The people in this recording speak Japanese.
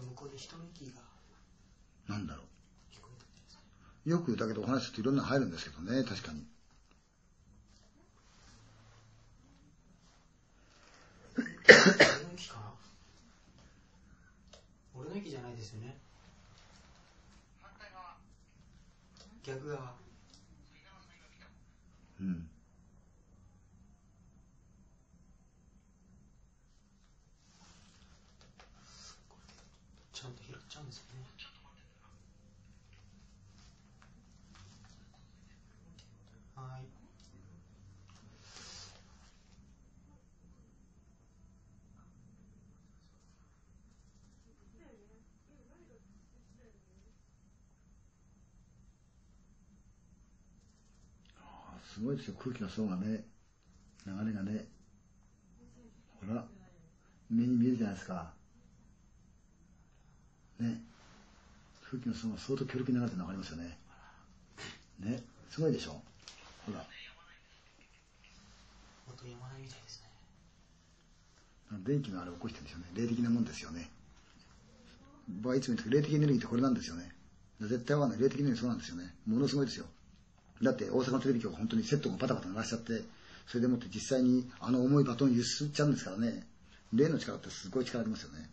か向こうで人の息がなんだろ。う。よくだけどお話するといろんなの入るんですけどね、確かに。俺の息かな？俺の息じゃないですよね。逆側。うん。ちゃんと拾っちゃうんですよね。はい。あすごいですよ、空気の層がね、流れがね。ほら、目に見えるじゃないですか。ね。空気の層が相当強力に流れてるの分かりますよね。ね。すごいでしょ？ほら。音やまないみたいですね。電気のあれを起こしてるんですよね。霊的なもんですよね。僕はいつも言って霊的エネルギーってこれなんですよね。絶対わかんない。霊的エネルギーそうなんですよね。ものすごいですよ。だって大阪のテレビ局は本当にセットがバタバタ鳴らしちゃって、それでもって実際にあの重いバトンを揺すっちゃうんですからね。霊の力ってすごい力ありますよね。